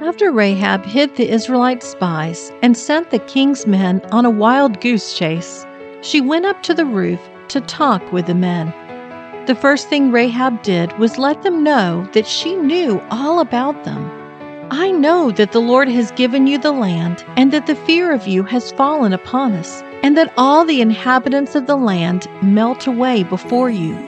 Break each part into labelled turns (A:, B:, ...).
A: After Rahab hid the Israelite spies and sent the king's men on a wild goose chase, she went up to the roof to talk with the men. The first thing Rahab did was let them know that she knew all about them. I know that the Lord has given you the land, and that the fear of you has fallen upon us, and that all the inhabitants of the land melt away before you.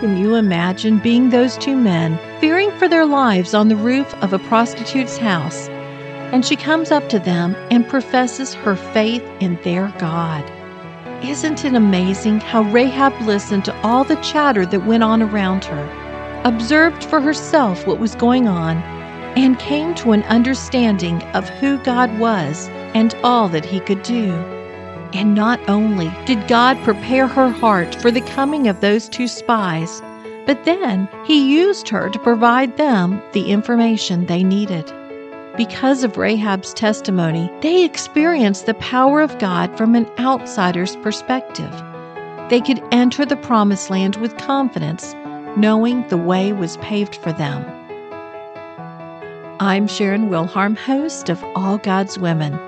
A: Can you imagine being those two men, fearing for their lives on the roof of a prostitute's house? And she comes up to them and professes her faith in their God. Isn't it amazing how Rahab listened to all the chatter that went on around her? observed for herself what was going on, and came to an understanding of who God was and all that He could do. And not only did God prepare her heart for the coming of those two spies, but then He used her to provide them the information they needed. Because of Rahab's testimony, they experienced the power of God from an outsider's perspective. They could enter the promised land with confidence knowing the way was paved for them. I'm Sharon Wilharm, host of All God's Women.